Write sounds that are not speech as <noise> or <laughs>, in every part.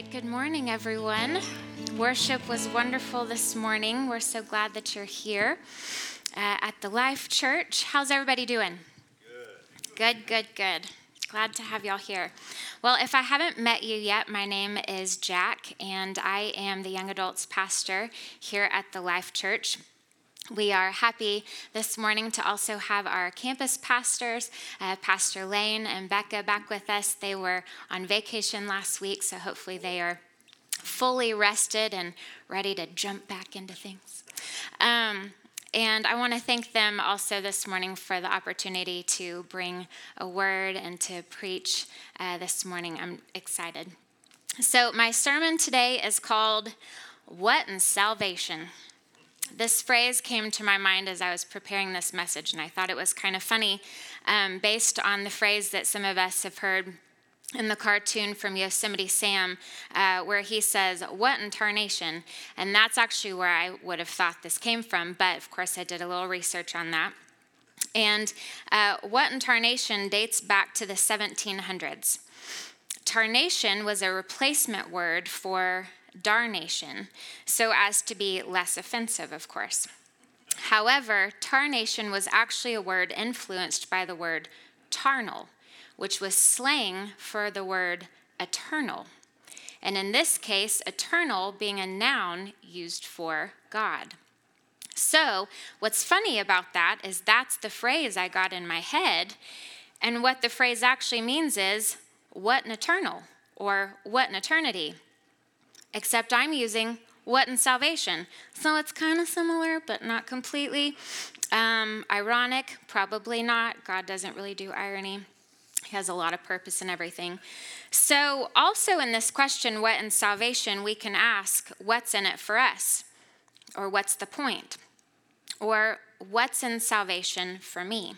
right, good morning, everyone. Worship was wonderful this morning. We're so glad that you're here uh, at the Life Church. How's everybody doing? Good. Good, good, good. Glad to have y'all here. Well, if I haven't met you yet, my name is Jacq, and I am the young adults pastor here at the Life Church. We are happy this morning to also have our campus pastors, uh, Pastor Lane and Becca, back with us. They were on vacation last week, so hopefully they are fully rested and ready to jump back into things. Um, and I want to thank them also this morning for the opportunity to bring a word and to preach uh, this morning. I'm excited. So, my sermon today is called What in Salvation? This phrase came to my mind as I was preparing this message, and I thought it was kind of funny um, based on the phrase that some of us have heard in the cartoon from Yosemite Sam, uh, where he says, What in tarnation? And that's actually where I would have thought this came from, but of course I did a little research on that. And uh, what in tarnation dates back to the 1700s. Tarnation was a replacement word for darnation, so as to be less offensive, of course. However, tarnation was actually a word influenced by the word tarnal, which was slang for the word eternal. And in this case, eternal being a noun used for God. So, what's funny about that is that's the phrase I got in my head. And what the phrase actually means is, what an eternal, or what an eternity except I'm using what in salvation. So it's kind of similar, but not completely. Um, ironic, probably not. God doesn't really do irony. He has a lot of purpose in everything. So, also in this question, what in salvation, we can ask, what's in it for us? Or what's the point? Or what's in salvation for me?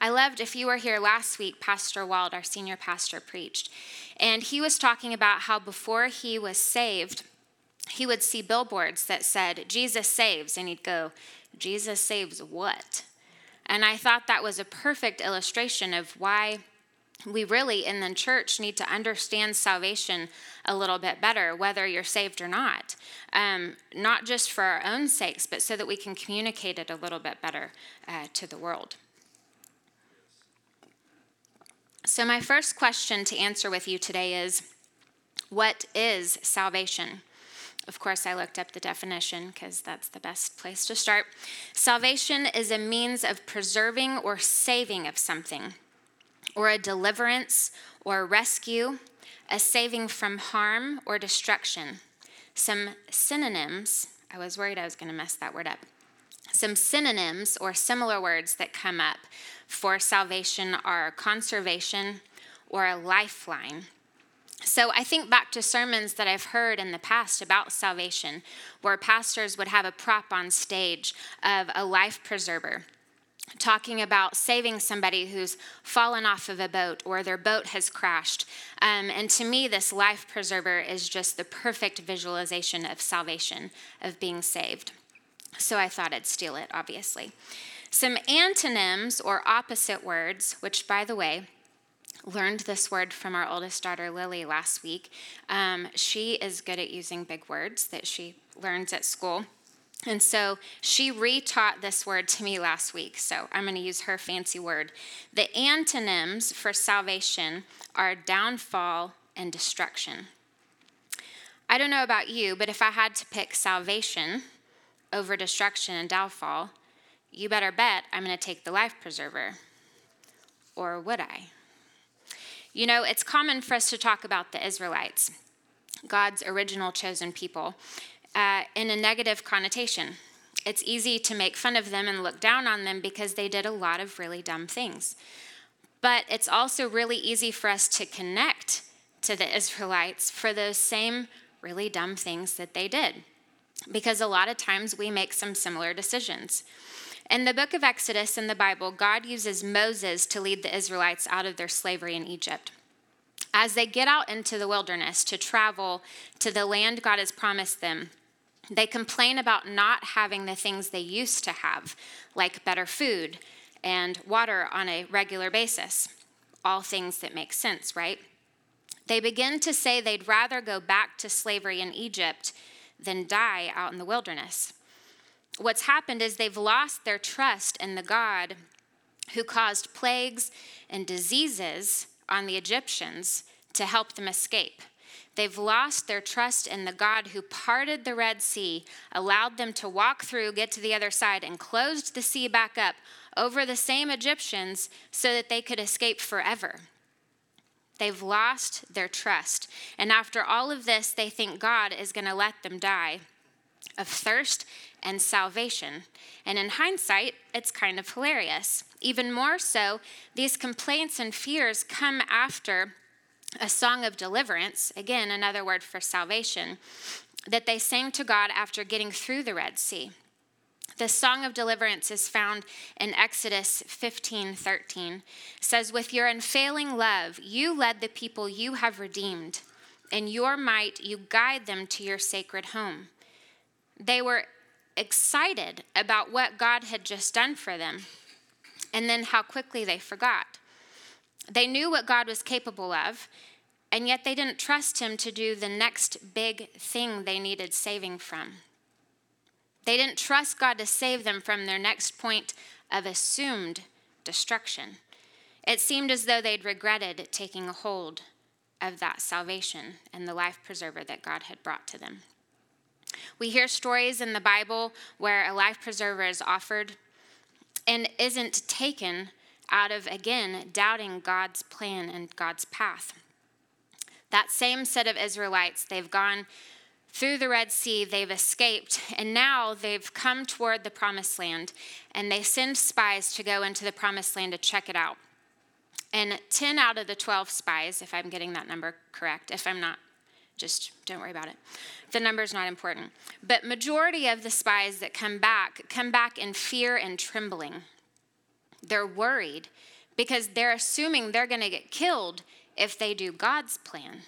I loved, if you were here last week, Pastor Wald, our senior pastor, preached. And he was talking about how before he was saved, he would see billboards that said, Jesus saves. And he'd go, Jesus saves what? And I thought that was a perfect illustration of why we really in the church need to understand salvation a little bit better, whether you're saved or not. Um, not just for our own sakes, but so that we can communicate it a little bit better uh, to the world. So, my first question to answer with you today is What is salvation? Of course, I looked up the definition because that's the best place to start. Salvation is a means of preserving or saving of something, or a deliverance or rescue, a saving from harm or destruction. Some synonyms, I was worried I was going to mess that word up. Some synonyms or similar words that come up for salvation are conservation or a lifeline. So I think back to sermons that I've heard in the past about salvation, where pastors would have a prop on stage of a life preserver talking about saving somebody who's fallen off of a boat or their boat has crashed. Um, and to me, this life preserver is just the perfect visualization of salvation, of being saved. So I thought I'd steal it, obviously. Some antonyms or opposite words, which, by the way, learned this word from our oldest daughter Lily last week. Um, she is good at using big words that she learns at school. And so she retaught this word to me last week. So I'm going to use her fancy word. The antonyms for salvation are downfall and destruction. I don't know about you, but if I had to pick salvation over destruction and downfall, you better bet I'm going to take the life preserver. Or would I? You know, it's common for us to talk about the Israelites, God's original chosen people, uh, in a negative connotation. It's easy to make fun of them and look down on them because they did a lot of really dumb things. But it's also really easy for us to connect to the Israelites for those same really dumb things that they did. Because a lot of times we make some similar decisions. In the book of Exodus in the Bible, God uses Moses to lead the Israelites out of their slavery in Egypt. As they get out into the wilderness to travel to the land God has promised them, they complain about not having the things they used to have, like better food and water on a regular basis. All things that make sense, right? They begin to say they'd rather go back to slavery in Egypt than die out in the wilderness. What's happened is they've lost their trust in the God who caused plagues and diseases on the Egyptians to help them escape. They've lost their trust in the God who parted the Red Sea, allowed them to walk through, get to the other side, and closed the sea back up over the same Egyptians so that they could escape forever. They've lost their trust. And after all of this, they think God is going to let them die of thirst and salvation. And in hindsight, it's kind of hilarious. Even more so, these complaints and fears come after a song of deliverance, again, another word for salvation, that they sang to God after getting through the Red Sea. The song of deliverance is found in Exodus 15 13. It says, With your unfailing love, you led the people you have redeemed. In your might, you guide them to your sacred home. They were excited about what God had just done for them, and then how quickly they forgot. They knew what God was capable of, and yet they didn't trust Him to do the next big thing they needed saving from. They didn't trust God to save them from their next point of assumed destruction. It seemed as though they'd regretted taking a hold of that salvation and the life preserver that God had brought to them. We hear stories in the Bible where a life preserver is offered and isn't taken out of, again, doubting God's plan and God's path. That same set of Israelites, they've gone through the Red Sea, they've escaped, and now they've come toward the promised land, and they send spies to go into the promised land to check it out. And 10 out of the 12 spies, if I'm getting that number correct, if I'm not, just don't worry about it. The number's not important. But majority of the spies that come back come back in fear and trembling. They're worried because they're assuming they're going to get killed if they do God's plan.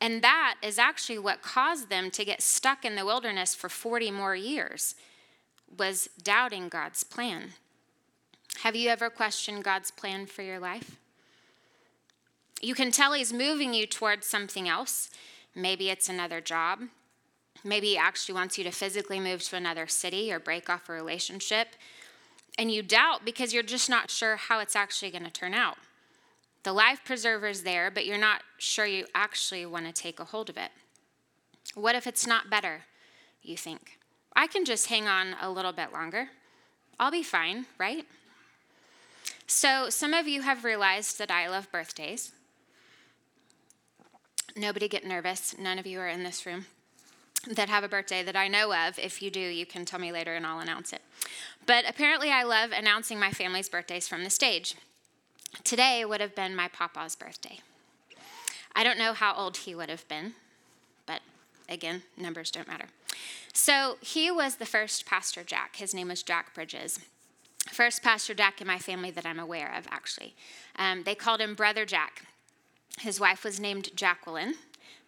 And that is actually what caused them to get stuck in the wilderness for 40 more years was doubting God's plan. Have you ever questioned God's plan for your life? You can tell he's moving you towards something else. Maybe it's another job. Maybe he actually wants you to physically move to another city or break off a relationship. And you doubt because you're just not sure how it's actually going to turn out. The life preserver is there, but you're not sure you actually want to take a hold of it. What if it's not better, you think? I can just hang on a little bit longer. I'll be fine, right? So, some of you have realized that I love birthdays. Nobody get nervous. None of you are in this room that have a birthday that I know of. If you do, you can tell me later and I'll announce it. But apparently, I love announcing my family's birthdays from the stage. Today would have been my papa's birthday. I don't know how old he would have been, but again, numbers don't matter. So he was the first Pastor Jack. His name was Jack Bridges. First Pastor Jack in my family that I'm aware of, actually. Um, they called him Brother Jack. His wife was named Jacqueline.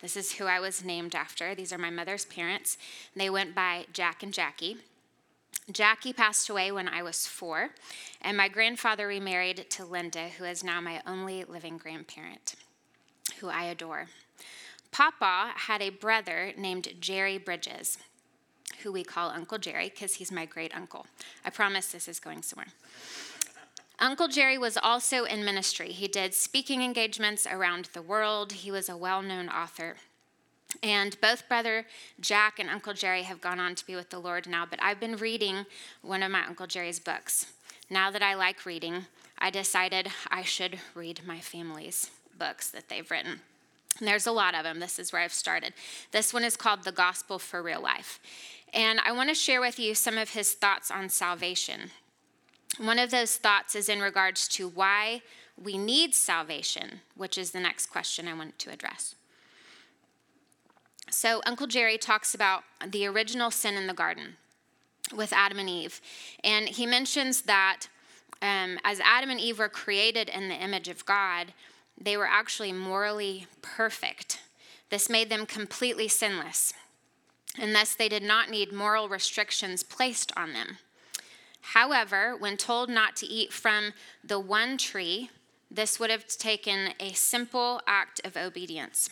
This is who I was named after. These are my mother's parents. They went by Jack and Jackie. Jackie passed away when I was four, and my grandfather remarried to Linda, who is now my only living grandparent, who I adore. Papa had a brother named Jerry Bridges, who we call Uncle Jerry because he's my great uncle. I promise this is going somewhere. Uncle Jerry was also in ministry. He did speaking engagements around the world. He was a well known author. And both brother Jack and Uncle Jerry have gone on to be with the Lord now, but I've been reading one of my Uncle Jerry's books. Now that I like reading, I decided I should read my family's books that they've written. And there's a lot of them. This is where I've started. This one is called The Gospel for Real Life. And I want to share with you some of his thoughts on salvation. One of those thoughts is in regards to why we need salvation, which is the next question I want to address. So, Uncle Jerry talks about the original sin in the garden with Adam and Eve. And he mentions that um, as Adam and Eve were created in the image of God, they were actually morally perfect. This made them completely sinless. And thus, they did not need moral restrictions placed on them. However, when told not to eat from the one tree this would have taken a simple act of obedience.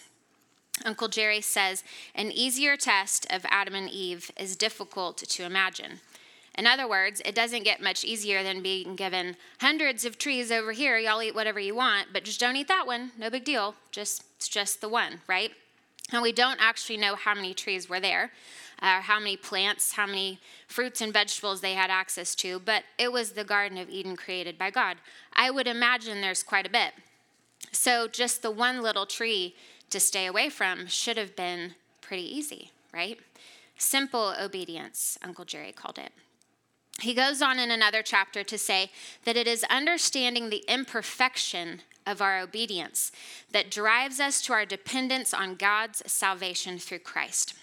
Uncle Jerry says an easier test of Adam and Eve is difficult to imagine. In other words, it doesn't get much easier than being given hundreds of trees over here. Y'all eat whatever you want, but just don't eat that one. No big deal. Just it's just the one, right? And we don't actually know how many trees were there, or how many plants, how many fruits and vegetables they had access to, but it was the Garden of Eden created by God. I would imagine there's quite a bit. So just the one little tree to stay away from should have been pretty easy, right? Simple obedience, Uncle Jerry called it. He goes on in another chapter to say that it is understanding the imperfection of our obedience that drives us to our dependence on God's salvation through Christ.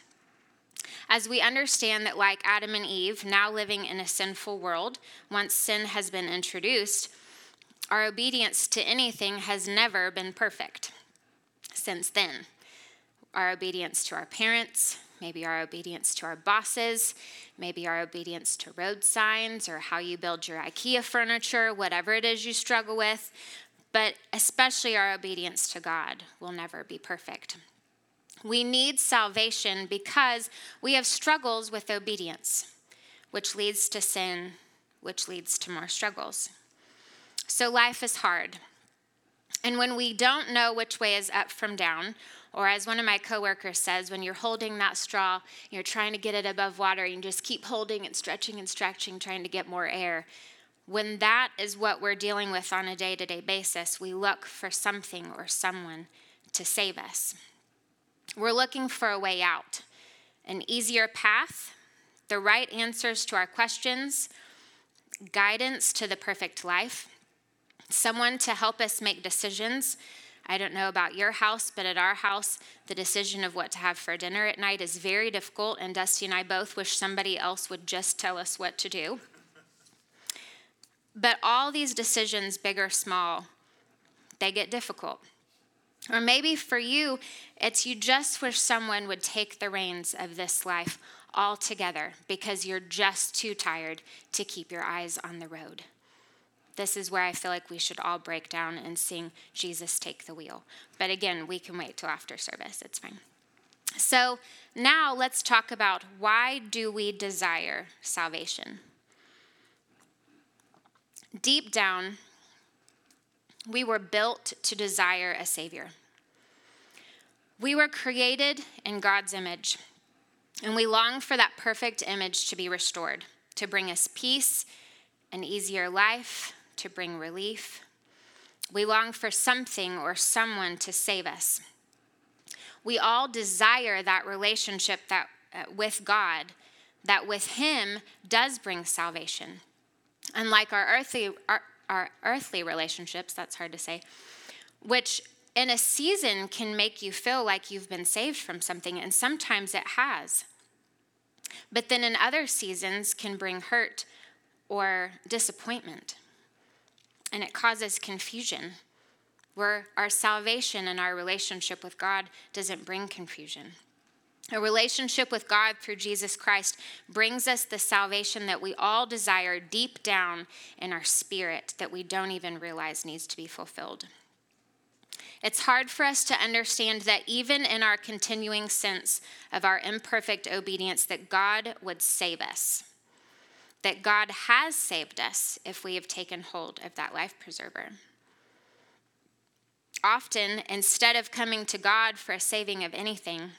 As we understand that, like Adam and Eve, now living in a sinful world, once sin has been introduced, our obedience to anything has never been perfect since then. Our obedience to our parents, maybe our obedience to our bosses, maybe our obedience to road signs or how you build your IKEA furniture, whatever it is you struggle with, but especially our obedience to God will never be perfect. We need salvation because we have struggles with obedience, which leads to sin, which leads to more struggles. So life is hard. And when we don't know which way is up from down, or as one of my coworkers says, when you're holding that straw, you're trying to get it above water, and you just keep holding and stretching and stretching, trying to get more air. When that is what we're dealing with on a day to day basis, we look for something or someone to save us. We're looking for a way out, an easier path, the right answers to our questions, guidance to the perfect life someone to help us make decisions. I don't know about your house, but at our house, the decision of what to have for dinner at night is very difficult, and Dusty and I both wish somebody else would just tell us what to do. But all these decisions, big or small, they get difficult. Or maybe for you, it's you just wish someone would take the reins of this life altogether because you're just too tired to keep your eyes on the road this is where I feel like we should all break down and sing Jesus Take the Wheel. But again, we can wait till after service. It's fine. So now let's talk about why do we desire salvation? Deep down, we were built to desire a Savior. We were created in God's image, and we long for that perfect image to be restored, to bring us peace, an easier life, to bring relief. We long for something or someone to save us. We all desire that relationship that, uh, with God, that with Him does bring salvation. Unlike our earthly, our, our earthly relationships, that's hard to say, which in a season can make you feel like you've been saved from something, and sometimes it has. But then in other seasons can bring hurt or disappointment and it causes confusion where our salvation and our relationship with God doesn't bring confusion. A relationship with God through Jesus Christ brings us the salvation that we all desire deep down in our spirit that we don't even realize needs to be fulfilled. It's hard for us to understand that even in our continuing sense of our imperfect obedience that God would save us that God has saved us if we have taken hold of that life preserver. Often, instead of coming to God for a saving of anything,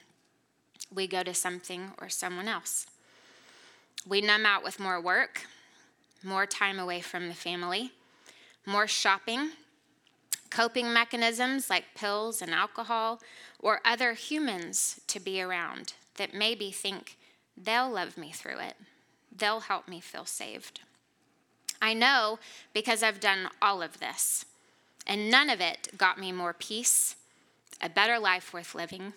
we go to something or someone else. We numb out with more work, more time away from the family, more shopping, coping mechanisms like pills and alcohol, or other humans to be around that maybe think they'll love me through it. They'll help me feel saved. I know because I've done all of this, and none of it got me more peace, a better life worth living,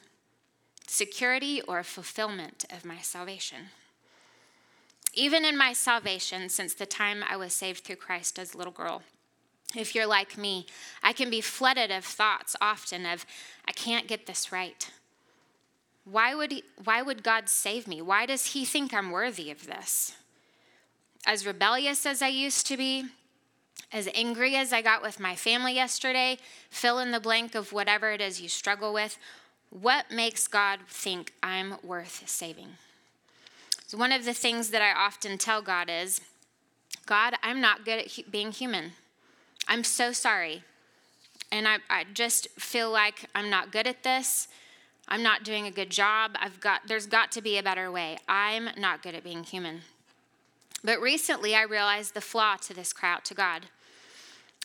security, or fulfillment of my salvation. Even in my salvation, since the time I was saved through Christ as a little girl, if you're like me, I can be flooded of thoughts often of, I can't get this right. Why would, he, why would God save me? Why does He think I'm worthy of this? As rebellious as I used to be, as angry as I got with my family yesterday, fill in the blank of whatever it is you struggle with. What makes God think I'm worth saving? So one of the things that I often tell God is, God, I'm not good at being human. I'm so sorry. And I, I just feel like I'm not good at this. I'm not doing a good job. I've got there's got to be a better way. I'm not good at being human. But recently I realized the flaw to this cry out to God.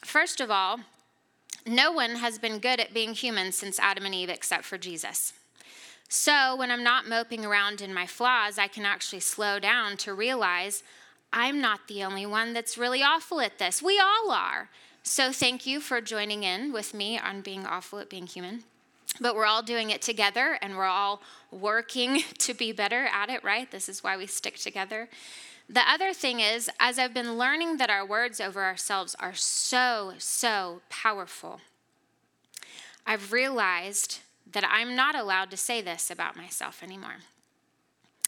First of all, no one has been good at being human since Adam and Eve except for Jesus. So when I'm not moping around in my flaws, I can actually slow down to realize I'm not the only one that's really awful at this. We all are. So thank you for joining in with me on being awful at being human. But we're all doing it together and we're all working <laughs> to be better at it, right? This is why we stick together. The other thing is, as I've been learning that our words over ourselves are so, so powerful, I've realized that I'm not allowed to say this about myself anymore.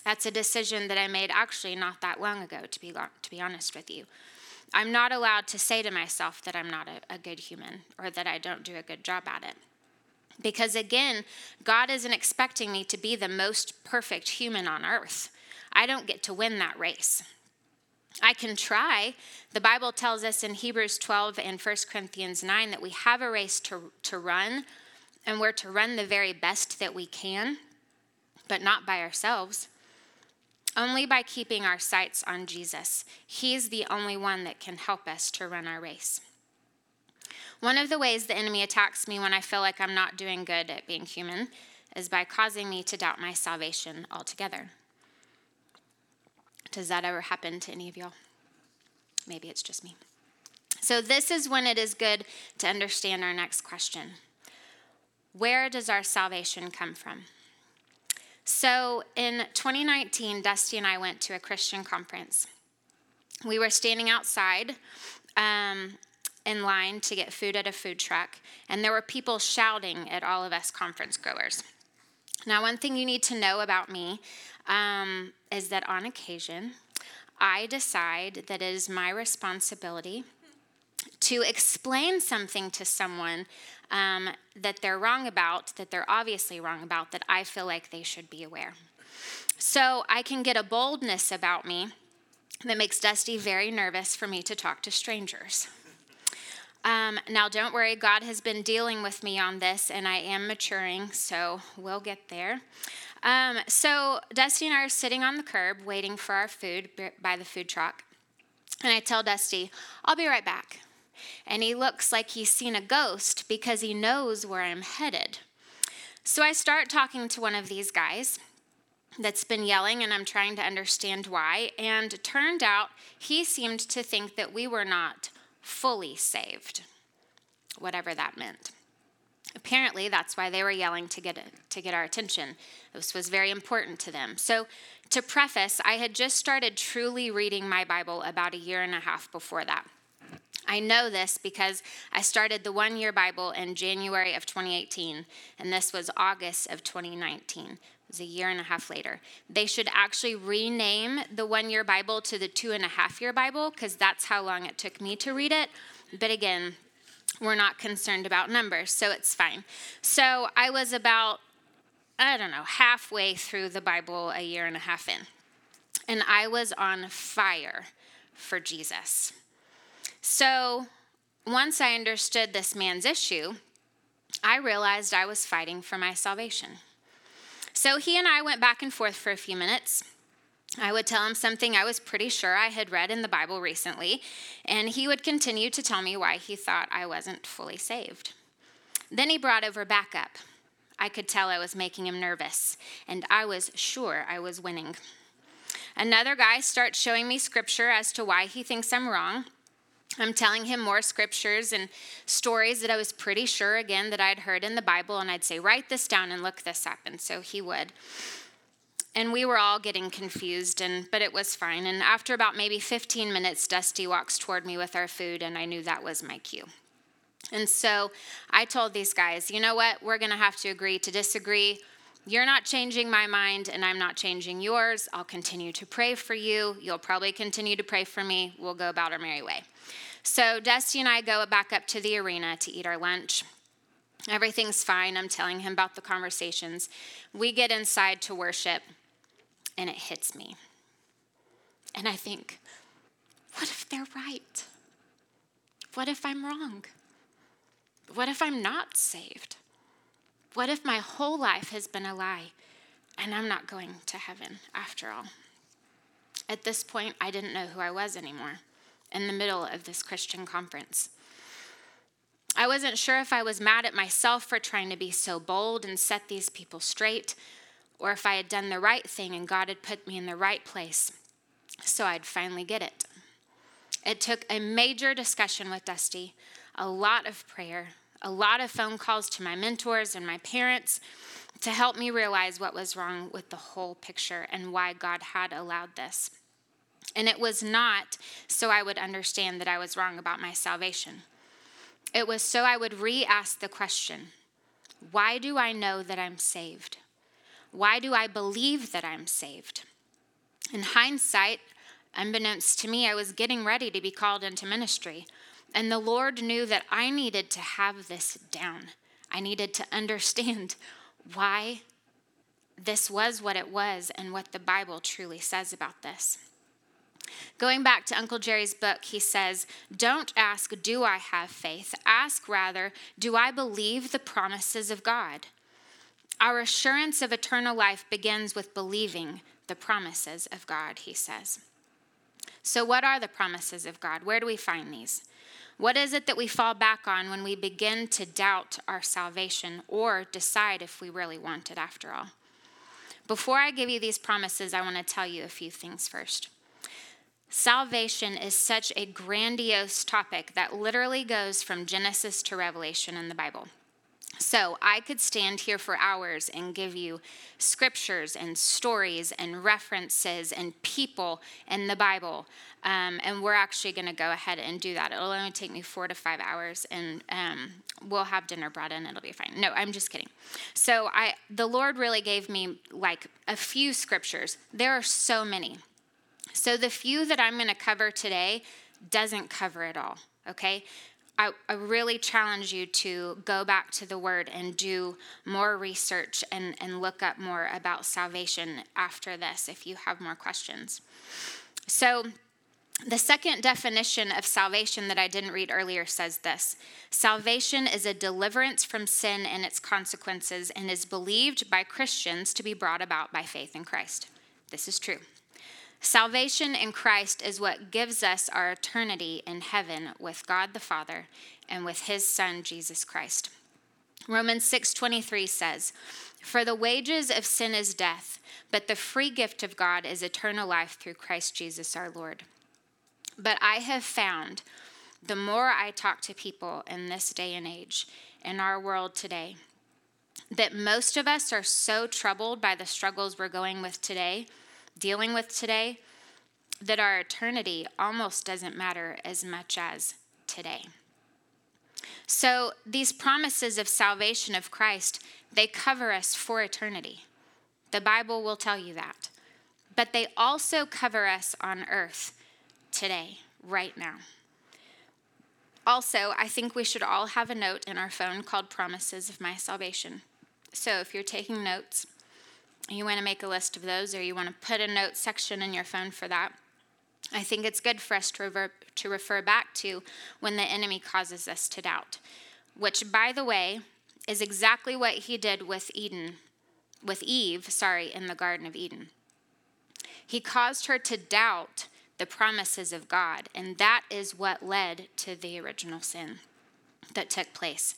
That's a decision that I made actually not that long ago, to be, to be honest with you. I'm not allowed to say to myself that I'm not a, a good human or that I don't do a good job at it. Because again, God isn't expecting me to be the most perfect human on earth. I don't get to win that race. I can try. The Bible tells us in Hebrews 12 and 1 Corinthians 9 that we have a race to, to run, and we're to run the very best that we can, but not by ourselves. Only by keeping our sights on Jesus. He's the only one that can help us to run our race. One of the ways the enemy attacks me when I feel like I'm not doing good at being human is by causing me to doubt my salvation altogether. Does that ever happen to any of y'all? Maybe it's just me. So, this is when it is good to understand our next question Where does our salvation come from? So, in 2019, Dusty and I went to a Christian conference. We were standing outside um, in line to get food at a food truck, and there were people shouting at all of us conference goers. Now, one thing you need to know about me um, is that on occasion, I decide that it is my responsibility to explain something to someone um, that they're wrong about, that they're obviously wrong about, that I feel like they should be aware. So I can get a boldness about me that makes Dusty very nervous for me to talk to strangers. Um, now, don't worry, God has been dealing with me on this, and I am maturing, so we'll get there. Um, so Dusty and I are sitting on the curb waiting for our food by the food truck. And I tell Dusty, I'll be right back. And he looks like he's seen a ghost because he knows where I'm headed. So I start talking to one of these guys that's been yelling, and I'm trying to understand why. And turned out he seemed to think that we were not fully saved, whatever that meant. Apparently, that's why they were yelling to get, to get our attention. This was very important to them. So, to preface, I had just started truly reading my Bible about a year and a half before that. I know this because I started the one year Bible in January of 2018, and this was August of 2019. Was a year and a half later. They should actually rename the one year Bible to the two and a half year Bible because that's how long it took me to read it. But again, we're not concerned about numbers, so it's fine. So I was about, I don't know, halfway through the Bible a year and a half in, and I was on fire for Jesus. So once I understood this man's issue, I realized I was fighting for my salvation. So he and I went back and forth for a few minutes. I would tell him something I was pretty sure I had read in the Bible recently, and he would continue to tell me why he thought I wasn't fully saved. Then he brought over backup. I could tell I was making him nervous, and I was sure I was winning. Another guy starts showing me scripture as to why he thinks I'm wrong. I'm telling him more scriptures and stories that I was pretty sure, again, that I'd heard in the Bible, and I'd say, Write this down and look this up. And so he would. And we were all getting confused and but it was fine. And after about maybe 15 minutes dusty walks toward me with our food and i knew that was my cue. And so i told these guys you know what? We're going to have to agree to disagree you're not changing my mind and i'm not changing yours i'll continue to pray for you you'll probably continue to pray for me we'll go about our merry way So Dusty and I go back up to the arena to eat our lunch. Everything's fine. I'm telling him about the conversations. We get inside to worship, and it hits me. And I think, what if they're right? What if I'm wrong? What if I'm not saved? What if my whole life has been a lie and I'm not going to heaven after all? At this point, I didn't know who I was anymore in the middle of this Christian conference. I wasn't sure if I was mad at myself for trying to be so bold and set these people straight, or if I had done the right thing and God had put me in the right place so I'd finally get it. It took a major discussion with Dusty, a lot of prayer, a lot of phone calls to my mentors and my parents to help me realize what was wrong with the whole picture and why God had allowed this. And it was not so I would understand that I was wrong about my salvation. It was so I would re ask the question why do I know that I'm saved? Why do I believe that I'm saved? In hindsight, unbeknownst to me, I was getting ready to be called into ministry. And the Lord knew that I needed to have this down. I needed to understand <laughs> why this was what it was and what the Bible truly says about this. Going back to Uncle Jerry's book, he says, Don't ask, Do I have faith? Ask rather, Do I believe the promises of God? Our assurance of eternal life begins with believing the promises of God, he says. So, what are the promises of God? Where do we find these? What is it that we fall back on when we begin to doubt our salvation or decide if we really want it after all? Before I give you these promises, I want to tell you a few things first. Salvation is such a grandiose topic that literally goes from Genesis to Revelation in the Bible. So I could stand here for hours and give you scriptures and stories and references and people in the Bible. Um, and we're actually going to go ahead and do that. It'll only take me four to five hours, and um, we'll have dinner brought in. It'll be fine. No, I'm just kidding. So I, the Lord really gave me like a few scriptures. There are so many. So the few that I'm going to cover today doesn't cover it all. Okay, I, I, really challenge you to go back to the word and do more research and, and look up more about salvation after this if you have more questions. So, the second definition of salvation that I didn't read earlier says this Salvation is a deliverance from sin and its consequences and is believed by Christians to be brought about by faith in Christ. This is true. Salvation in Christ is what gives us our eternity in heaven with God the Father and with his son Jesus Christ. Romans 6:23 says, "For the wages of sin is death, but the free gift of God is eternal life through Christ Jesus our Lord." But I have found the more I talk to people in this day and age, in our world today, that most of us are so troubled by the struggles we're going with today dealing with today that our eternity almost doesn't matter as much as today. So, these promises of salvation of Christ, they cover us for eternity. The Bible will tell you that. But they also cover us on earth today, right now. Also, I think we should all have a note in our phone called Promises of My Salvation. So, if you're taking notes, you want to make a list of those or you want to put a note section in your phone for that. I think it's good for us to, to refer back to when the enemy causes us to doubt, which, by the way, is exactly what he did with Eden, with Eve, sorry, in the Garden of Eden. He caused her to doubt the promises of God, and that is what led to the original sin that took place.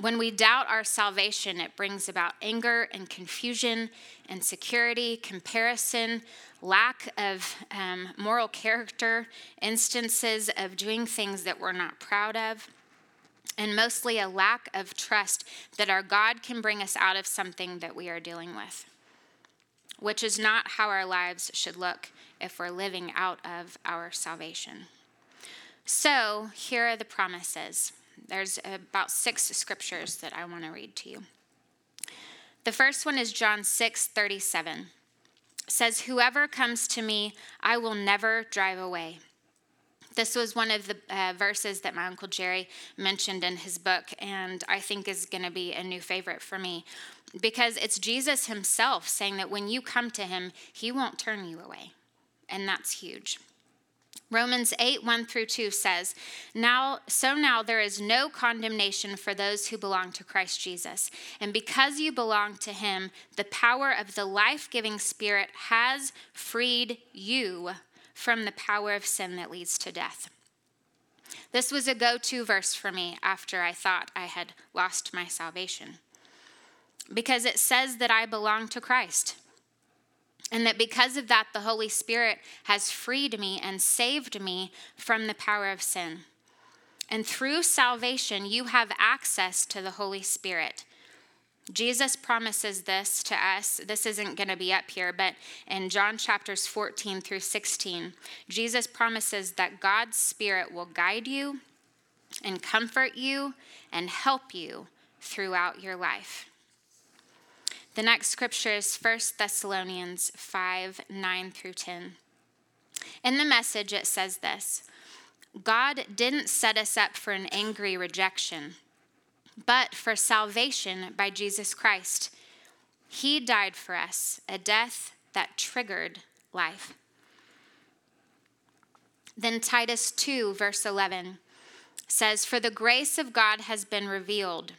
When we doubt our salvation, it brings about anger and confusion, insecurity, comparison, lack of um, moral character, instances of doing things that we're not proud of, and mostly a lack of trust that our God can bring us out of something that we are dealing with, which is not how our lives should look if we're living out of our salvation. So, here are the promises. There's about six scriptures that I want to read to you. The first one is John 6 37. It says, Whoever comes to me, I will never drive away. This was one of the uh, verses that my Uncle Jerry mentioned in his book, and I think is going to be a new favorite for me because it's Jesus himself saying that when you come to him, he won't turn you away. And that's huge. Romans 8, 1 through 2 says, Now, so now there is no condemnation for those who belong to Christ Jesus. And because you belong to him, the power of the life giving Spirit has freed you from the power of sin that leads to death. This was a go to verse for me after I thought I had lost my salvation. Because it says that I belong to Christ. And that because of that, the Holy Spirit has freed me and saved me from the power of sin. And through salvation, you have access to the Holy Spirit. Jesus promises this to us. This isn't going to be up here, but in John chapters 14 through 16, Jesus promises that God's Spirit will guide you and comfort you and help you throughout your life. The next scripture is 1 Thessalonians 5 9 through 10. In the message, it says this God didn't set us up for an angry rejection but for salvation by Jesus Christ. He died for us, a death that triggered life. Then Titus 2, verse 11 says, For the grace of God has been revealed,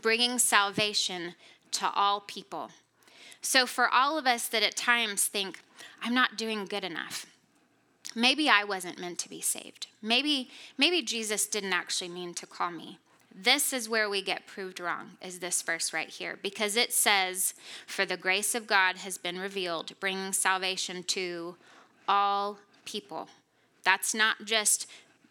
bringing salvation to all people. So, for all of us that at times think, I'm not doing good enough, maybe I wasn't meant to be saved. Maybe, maybe Jesus didn't actually mean to call me. This is where we get proved wrong, is this verse right here, because it says, For the grace of God has been revealed, bringing salvation to all people. That's not just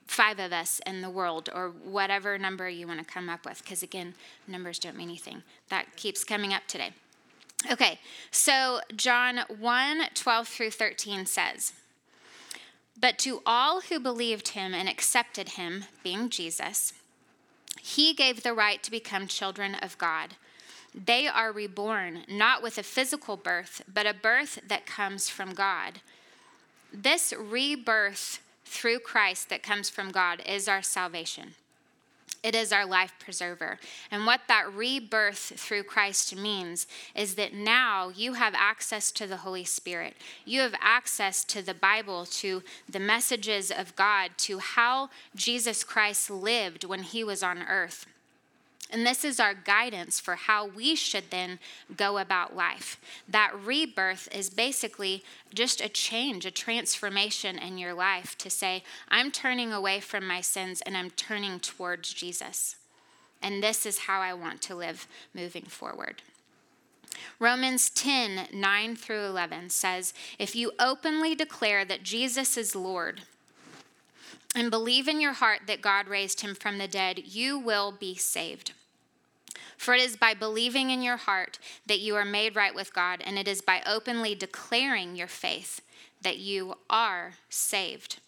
five of us in the world or whatever number you want to come up with, because again, numbers don't mean anything. That keeps coming up today. Okay, so John 1 12 through 13 says, But to all who believed him and accepted him, being Jesus, he gave the right to become children of God. They are reborn not with a physical birth, but a birth that comes from God. This rebirth through Christ that comes from God is our salvation. It is our life preserver. And what that rebirth through Christ means is that now you have access to the Holy Spirit. You have access to the Bible, to the messages of God, to how Jesus Christ lived when he was on earth. And this is our guidance for how we should then go about life. That rebirth is basically just a change, a transformation in your life to say, I'm turning away from my sins and I'm turning towards Jesus. And this is how I want to live moving forward. Romans 10 9 through 11 says, If you openly declare that Jesus is Lord, and believe in your heart that God raised him from the dead, you will be saved. For it is by believing in your heart that you are made right with God, and it is by openly declaring your faith that you are saved.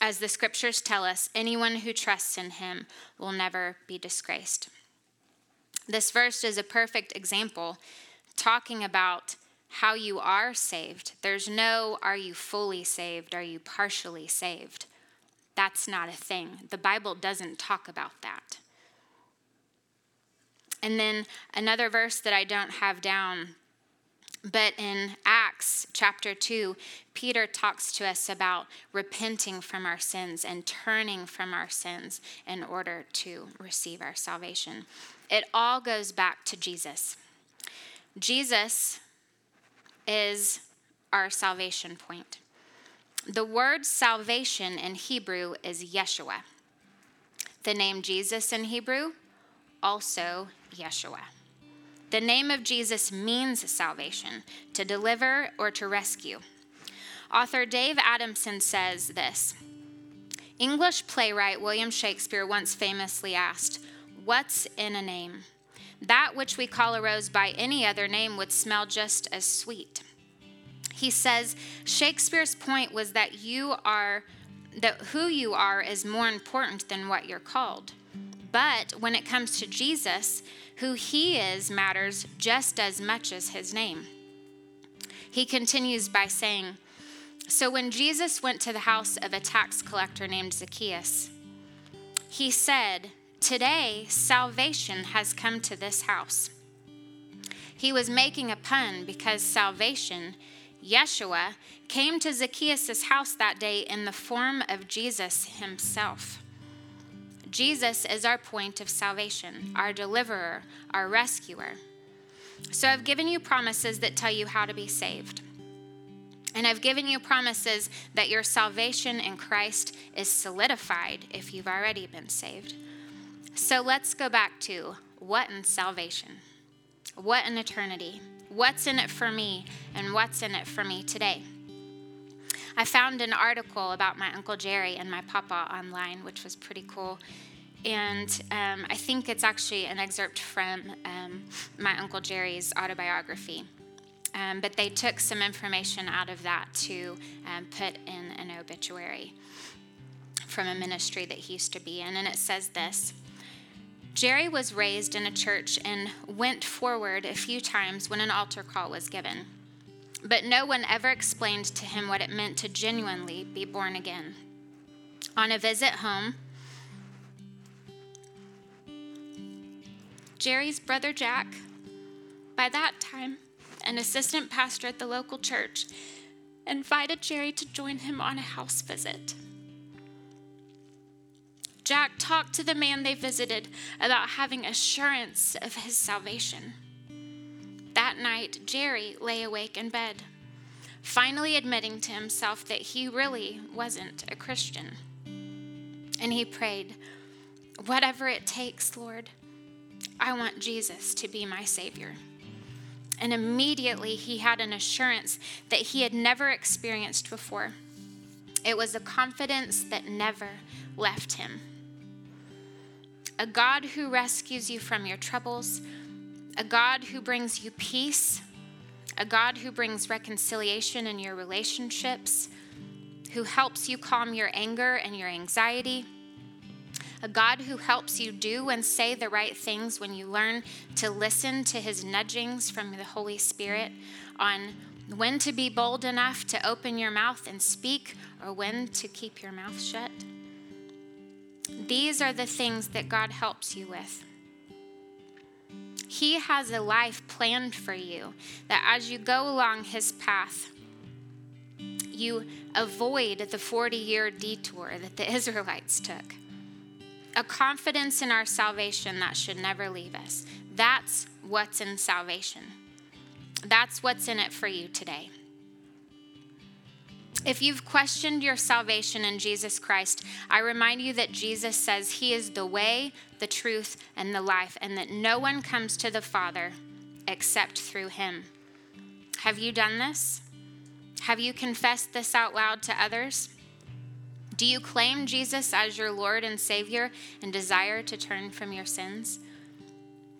As the scriptures tell us, anyone who trusts in him will never be disgraced. This verse is a perfect example talking about how you are saved. There's no, are you fully saved? Are you partially saved? That's not a thing. The Bible doesn't talk about that. And then another verse that I don't have down, but in Acts chapter 2, Peter talks to us about repenting from our sins and turning from our sins in order to receive our salvation. It all goes back to Jesus. Jesus is our salvation point. The word salvation in Hebrew is Yeshua. The name Jesus in Hebrew, also Yeshua. The name of Jesus means salvation, to deliver or to rescue. Author Dave Adamson says this English playwright William Shakespeare once famously asked, What's in a name? That which we call a rose by any other name would smell just as sweet. He says Shakespeare's point was that you are that who you are is more important than what you're called. But when it comes to Jesus, who he is matters just as much as his name. He continues by saying, So when Jesus went to the house of a tax collector named Zacchaeus, he said, Today salvation has come to this house. He was making a pun because salvation, Yeshua, came to Zacchaeus' house that day in the form of Jesus himself. Jesus is our point of salvation, our deliverer, our rescuer. So I've given you promises that tell you how to be saved. And I've given you promises that your salvation in Christ is solidified if you've already been saved. So let's go back to what in salvation? What in eternity? What's in it for me? And what's in it for me today? I found an article about my Uncle Jerry and my papa online, which was pretty cool. And um, I think it's actually an excerpt from um, my Uncle Jerry's autobiography. Um, but they took some information out of that to um, put in an obituary from a ministry that he used to be in. And it says this Jerry was raised in a church and went forward a few times when an altar call was given. But no one ever explained to him what it meant to genuinely be born again. On a visit home, Jerry's brother Jack, by that time, an assistant pastor at the local church, invited Jerry to join him on a house visit. Jack talked to the man they visited about having assurance of his salvation. That night, Jerry lay awake in bed, finally admitting to himself that he really wasn't a Christian. And he prayed, Whatever it takes, Lord, I want Jesus to be my Savior. And immediately he had an assurance that he had never experienced before. It was a confidence that never left him. A God who rescues you from your troubles, a God who brings you peace, a God who brings reconciliation in your relationships, who helps you calm your anger and your anxiety a God who helps you do and say the right things when you learn to listen to his nudgings from the Holy Spirit on when to be bold enough to open your mouth and speak or when to keep your mouth shut. These are the things that God helps you with. He has a life planned for you that as you go along his path, you avoid the 40 year detour that the <laughs> Israelites took a confidence in our salvation that should never leave us. That's what's in salvation. That's what's in it for you today. If you've questioned your salvation in Jesus Christ, I remind you that Jesus says He is the way, the truth, and the life, and that no one comes to the Father except through Him. Have you done this? Have you confessed this out loud to others? Do you claim Jesus as your Lord and Savior and desire to turn from your sins?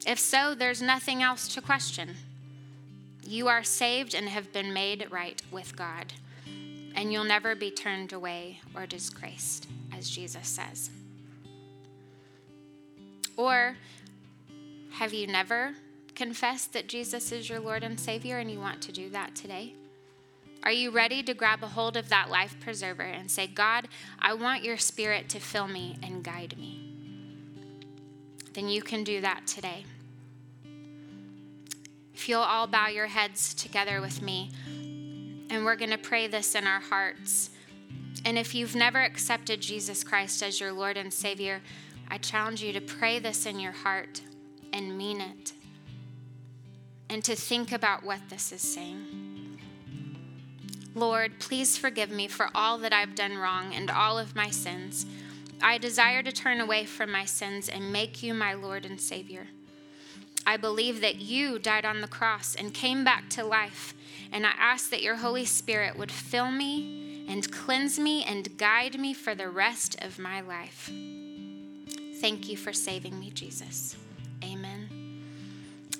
If so, there's nothing else to question. You are saved and have been made right with God, and you'll never be turned away or disgraced, as Jesus says. Or have you never confessed that Jesus is your Lord and Savior and you want to do that today? Are you ready to grab a hold of that life preserver and say, God, I want your spirit to fill me and guide me? Then you can do that today. If you'll all bow your heads together with me, and we're going to pray this in our hearts. And if you've never accepted Jesus Christ as your Lord and Savior, I challenge you to pray this in your heart and mean it, and to think about what this is saying. Lord, please forgive me for all that I've done wrong and all of my sins. I desire to turn away from my sins and make you my Lord and Savior. I believe that you died on the cross and came back to life, and I ask that your Holy Spirit would fill me and cleanse me and guide me for the rest of my life. Thank you for saving me, Jesus. Amen.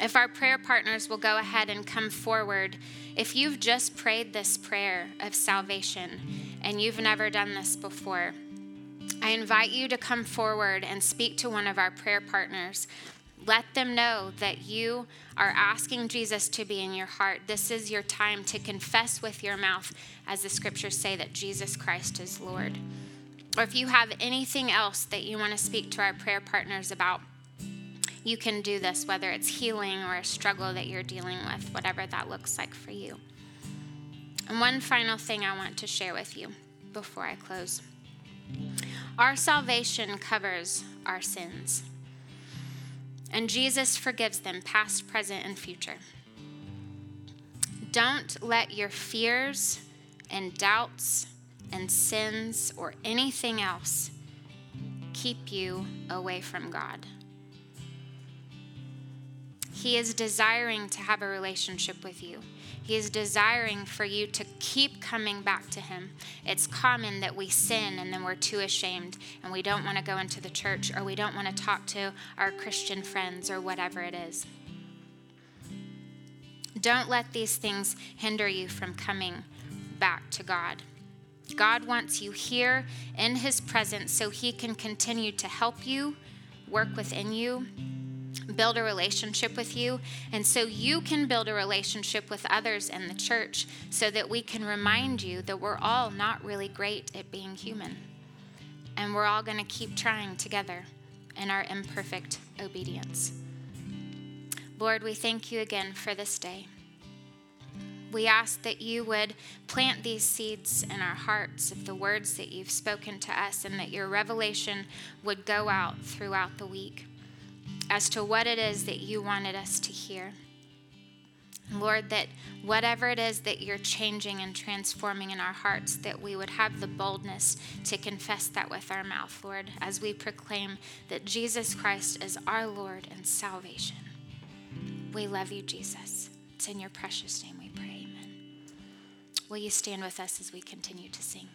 If our prayer partners will go ahead and come forward, if you've just prayed this prayer of salvation and you've never done this before, I invite you to come forward and speak to one of our prayer partners. Let them know that you are asking Jesus to be in your heart. This is your time to confess with your mouth, as the scriptures say, that Jesus Christ is Lord. Or if you have anything else that you want to speak to our prayer partners about, you can do this, whether it's healing or a struggle that you're dealing with, whatever that looks like for you. And one final thing I want to share with you before I close our salvation covers our sins, and Jesus forgives them, past, present, and future. Don't let your fears and doubts and sins or anything else keep you away from God. He is desiring to have a relationship with you. He is desiring for you to keep coming back to Him. It's common that we sin and then we're too ashamed and we don't want to go into the church or we don't want to talk to our Christian friends or whatever it is. Don't let these things hinder you from coming back to God. God wants you here in His presence so He can continue to help you, work within you, build a relationship with you, and so you can build a relationship with others in the church so that we can remind you that we're all not really great at being human. And we're all going to keep trying together in our imperfect obedience. Lord, we thank you again for this day. We ask that you would plant these seeds in our hearts of the words that you've spoken to us, and that your revelation would go out throughout the week as to what it is that you wanted us to hear. Lord, that whatever it is that you're changing and transforming in our hearts, that we would have the boldness to confess that with our mouth, Lord, as we proclaim that Jesus Christ is our Lord and salvation. We love you, Jesus. It's in your precious name we pray. Amen. Will you stand with us as we continue to sing?